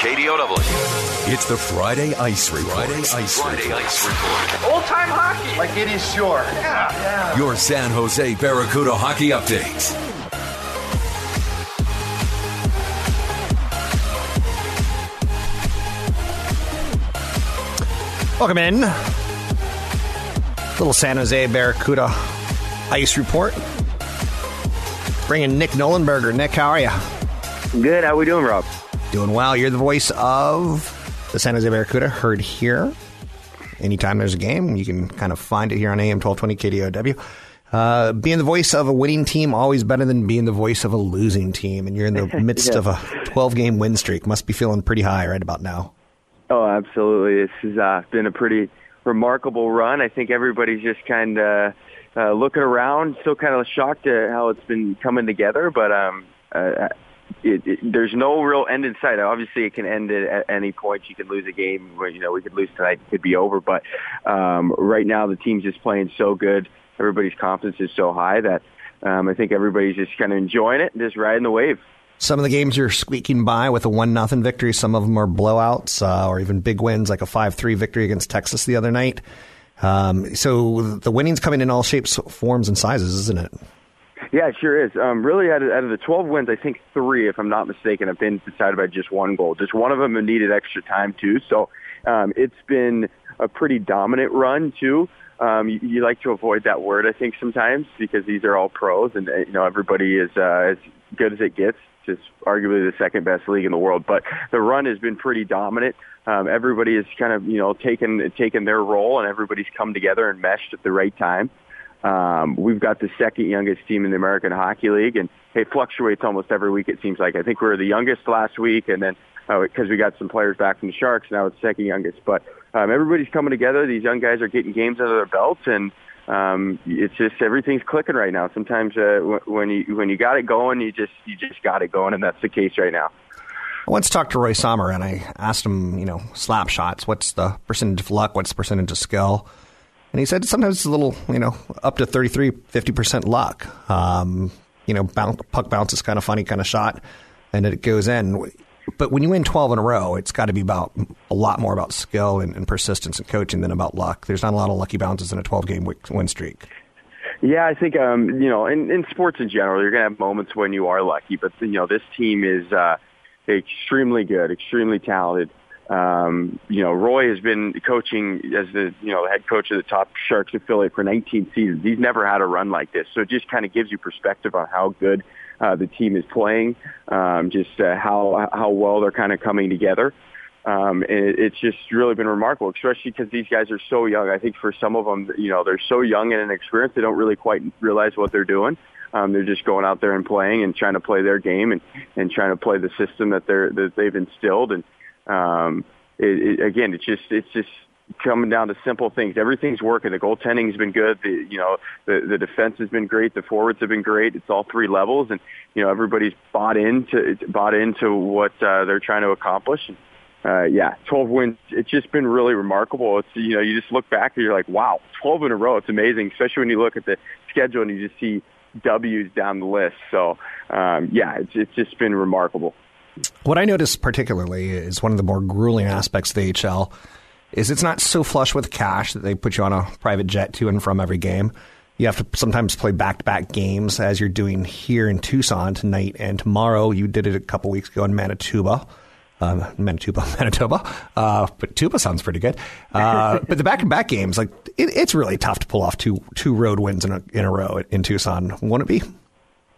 KDOW. It's the Friday Ice Report. Friday Ice Friday Report. Ice Report. Old time hockey. Like it is sure. Yeah. Yeah. Your San Jose Barracuda hockey update. Welcome in. Little San Jose Barracuda Ice Report. Bringing Nick Nollenberger. Nick, how are you? Good. How we doing, Rob? Doing well. You're the voice of the San Jose Barracuda, heard here. Anytime there's a game, you can kind of find it here on AM 1220 KDOW. Uh, being the voice of a winning team always better than being the voice of a losing team, and you're in the midst Yeah. of a 12 game win streak. Must be feeling pretty high right about now. Oh, absolutely. This has uh, been a pretty remarkable run. I think everybody's just kind of uh, looking around, still kind of shocked at how it's been coming together. But um, uh, it, it, there's no real end in sight. Obviously, it can end at, at any point. You could lose a game. Where, you know, we could lose tonight. It could be over. But um, right now, the team's just playing so good. Everybody's confidence is so high that um, I think everybody's just kind of enjoying it and just riding the wave. Some of the games you're squeaking by with a one nothing victory. Some of them are blowouts uh, or even big wins, like a five three victory against Texas the other night. Um, so the winning's coming in all shapes, forms, and sizes, isn't it? Yeah, it sure is. Um, really, out of, out of the 12 wins, I think three, if I'm not mistaken, have been decided by just one goal. Just one of them needed extra time, too. So um, it's been a pretty dominant run, too. Um, you, you like to avoid that word, I think, sometimes because these are all pros, and uh, you know everybody is uh, as good as it gets. Just arguably the second best league in the world, but the run has been pretty dominant. Um, everybody has kind of you know taken taken their role, and everybody's come together and meshed at the right time. Um, we've got the second youngest team in the American Hockey League, and it fluctuates almost every week. It seems like I think we were the youngest last week, and then because we got some players back from the Sharks, now it's second youngest. But um, everybody's coming together. These young guys are getting games under their belts, and um, it's just everything's clicking right now. Sometimes uh, w- when you when you got it going, you just you just got it going, and that's the case right now. I once talked to Roy Sommer and I asked him, you know, slap shots. What's the percentage of luck? What's the percentage of skill? And he said sometimes it's a little, you know, up to 33, 50% luck. Um, you know, bounce, puck bounces kind of funny kind of shot and it goes in. But when you win 12 in a row, it's got to be about a lot more about skill and, and persistence and coaching than about luck. There's not a lot of lucky bounces in a 12 game win streak. Yeah, I think um, you know, in, in sports in general, you're gonna have moments when you are lucky, but you know, this team is uh, extremely good, extremely talented. Um, you know, Roy has been coaching as the you know head coach of the top Sharks affiliate for 19 seasons. He's never had a run like this, so it just kind of gives you perspective on how good uh, the team is playing, um, just uh, how how well they're kind of coming together. Um, it, it's just really been remarkable, especially because these guys are so young. I think for some of them, you know, they're so young and inexperienced, they don't really quite realize what they're doing. Um, they're just going out there and playing and trying to play their game and, and trying to play the system that they're that they've instilled. And um, it, it, again, it's just it's just coming down to simple things. Everything's working. The goaltending's been good. The you know the the defense has been great. The forwards have been great. It's all three levels, and you know everybody's bought into bought into what uh, they're trying to accomplish. Uh, yeah, 12 wins. It's just been really remarkable. It's you know you just look back and you're like, wow, 12 in a row. It's amazing, especially when you look at the schedule and you just see W's down the list. So um, yeah, it's it's just been remarkable. What I noticed particularly is one of the more grueling aspects of the AHL is it's not so flush with cash that they put you on a private jet to and from every game. You have to sometimes play back-to-back games as you're doing here in Tucson tonight and tomorrow. You did it a couple weeks ago in Manitoba. Um, Manitoba, Manitoba, uh, but Tuba sounds pretty good. Uh, but the back-to-back games, like it, it's really tough to pull off two two road wins in a in a row in Tucson. Won't it be?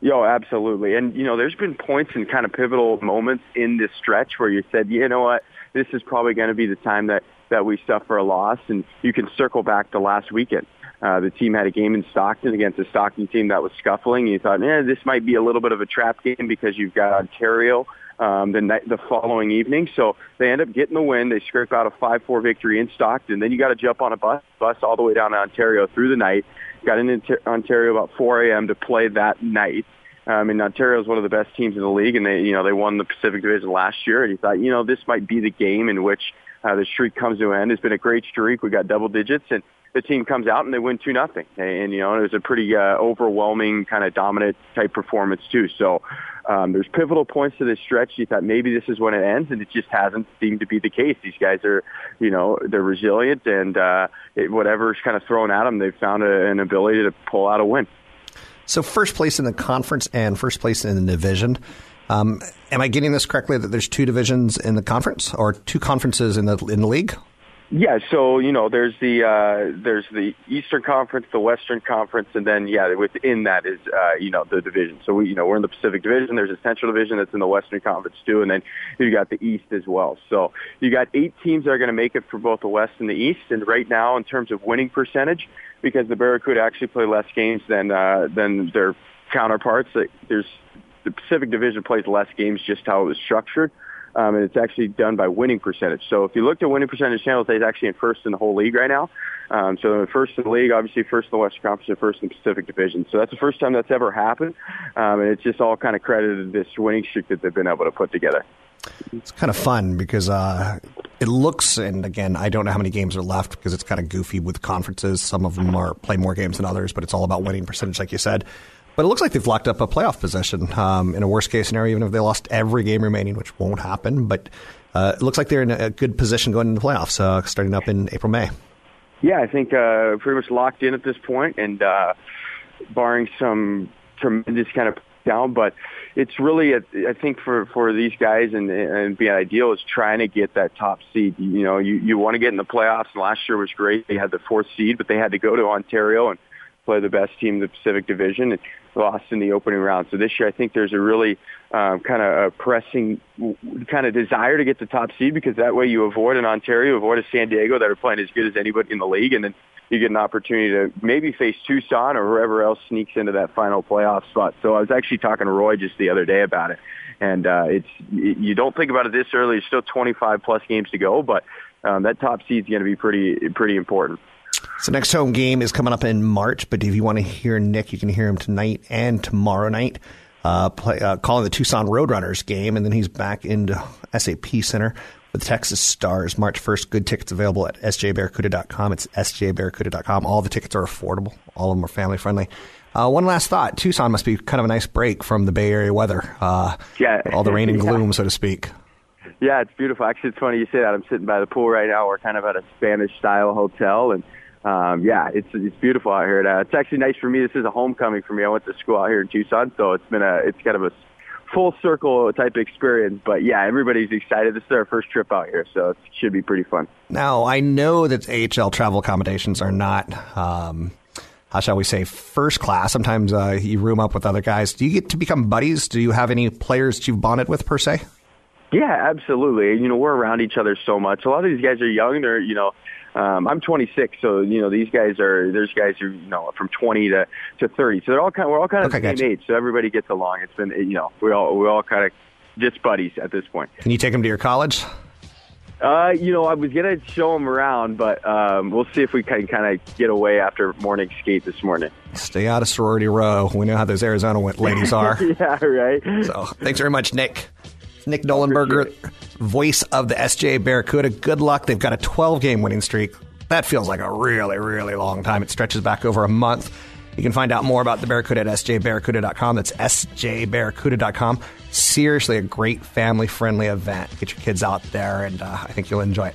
Yo, absolutely. And, you know, there's been points and kind of pivotal moments in this stretch where you said, you know what, this is probably going to be the time that, that we suffer a loss. And you can circle back to last weekend. Uh, the team had a game in Stockton against a Stockton team that was scuffling. You thought, eh, this might be a little bit of a trap game because you've got Ontario um, the night, the following evening. So they end up getting the win. They scrape out a 5-4 victory in Stockton. Then you got to jump on a bus, bus all the way down to Ontario through the night. Got into Ontario about 4 a.m. to play that night. I mean, Ontario is one of the best teams in the league, and they, you know, they won the Pacific Division last year. And he thought, you know, this might be the game in which uh, the streak comes to an end. It's been a great streak. We got double digits, and the team comes out and they win two nothing. And you know, it was a pretty uh, overwhelming kind of dominant type performance too. So um, there's pivotal points to this stretch. You thought maybe this is when it ends, and it just hasn't seemed to be the case. These guys are, you know, they're resilient, and uh, it, whatever's kind of thrown at them, they've found a, an ability to pull out a win. So first place in the conference and first place in the division. Um, am I getting this correctly that there's two divisions in the conference or two conferences in the in the league? Yeah, so you know, there's the uh, there's the Eastern Conference, the Western Conference, and then yeah, within that is uh, you know the division. So we you know we're in the Pacific Division. There's a Central Division that's in the Western Conference too, and then you got the East as well. So you got eight teams that are going to make it for both the West and the East. And right now, in terms of winning percentage, because the Barracuda actually play less games than uh, than their counterparts, there's the Pacific Division plays less games just how it was structured um, and it's actually done by winning percentage. So if you looked at winning percentage, San is actually in first in the whole league right now. Um, so first in the league, obviously first in the Western Conference, and first in the Pacific Division. So that's the first time that's ever happened, um, and it's just all kind of credited this winning streak that they've been able to put together. It's kind of fun because uh, it looks, and again, I don't know how many games are left because it's kind of goofy with conferences. Some of them are play more games than others, but it's all about winning percentage, like you said. But it looks like they've locked up a playoff position um, in a worst case scenario, even if they lost every game remaining, which won't happen. But uh, it looks like they're in a good position going into the playoffs, uh, starting up in April, May. Yeah, I think uh, pretty much locked in at this point, and uh, barring some tremendous kind of down, but it's really, a, I think for for these guys and and being ideal is trying to get that top seed. You know, you you want to get in the playoffs. And last year was great; they had the fourth seed, but they had to go to Ontario and play the best team in the Pacific Division and lost in the opening round. So this year, I think there's a really um, kind of a pressing kind of desire to get the top seed because that way you avoid an Ontario, avoid a San Diego that are playing as good as anybody in the league, and then you get an opportunity to maybe face Tucson or whoever else sneaks into that final playoff spot. So I was actually talking to Roy just the other day about it, and uh, it's you don't think about it this early. There's still 25 plus games to go, but um, that top seed is going to be pretty pretty important. So next home game is coming up in March, but if you want to hear Nick, you can hear him tonight and tomorrow night. Uh, play, uh, calling the Tucson Roadrunners game, and then he's back into SAP Center with the Texas Stars March 1st. Good tickets available at sjbarracuda.com. It's sjbarracuda.com. All the tickets are affordable. All of them are family friendly. Uh, one last thought: Tucson must be kind of a nice break from the Bay Area weather. Uh, yeah, all the rain and gloom, yeah. so to speak. Yeah, it's beautiful. Actually, it's funny you say that. I'm sitting by the pool right now. We're kind of at a Spanish style hotel, and um, yeah, it's it's beautiful out here. Uh, it's actually nice for me. This is a homecoming for me. I went to school out here in Tucson, so it's been a it's kind of a full circle type experience. But yeah, everybody's excited. This is our first trip out here, so it should be pretty fun. Now I know that AHL travel accommodations are not. Um, how shall we say, first class. Sometimes uh, you room up with other guys. Do you get to become buddies? Do you have any players that you've bonded with per se? Yeah, absolutely. You know, we're around each other so much. A lot of these guys are young. They're, you know, um, I'm 26, so you know these guys are. There's guys who you know from 20 to to 30, so they're all kind. Of, we're all kind of okay, the same age, so everybody gets along. It's been you know we all we all kind of just buddies at this point. Can you take them to your college? Uh, you know, I was gonna show them around, but um, we'll see if we can kind of get away after morning skate this morning. Stay out of sorority row. We know how those Arizona ladies are. yeah, right. So, thanks very much, Nick. Nick Nollenberger, voice of the SJ Barracuda. Good luck. They've got a 12 game winning streak. That feels like a really, really long time. It stretches back over a month. You can find out more about the Barracuda at sjbarracuda.com. That's sjbarracuda.com. Seriously, a great family friendly event. Get your kids out there, and uh, I think you'll enjoy it.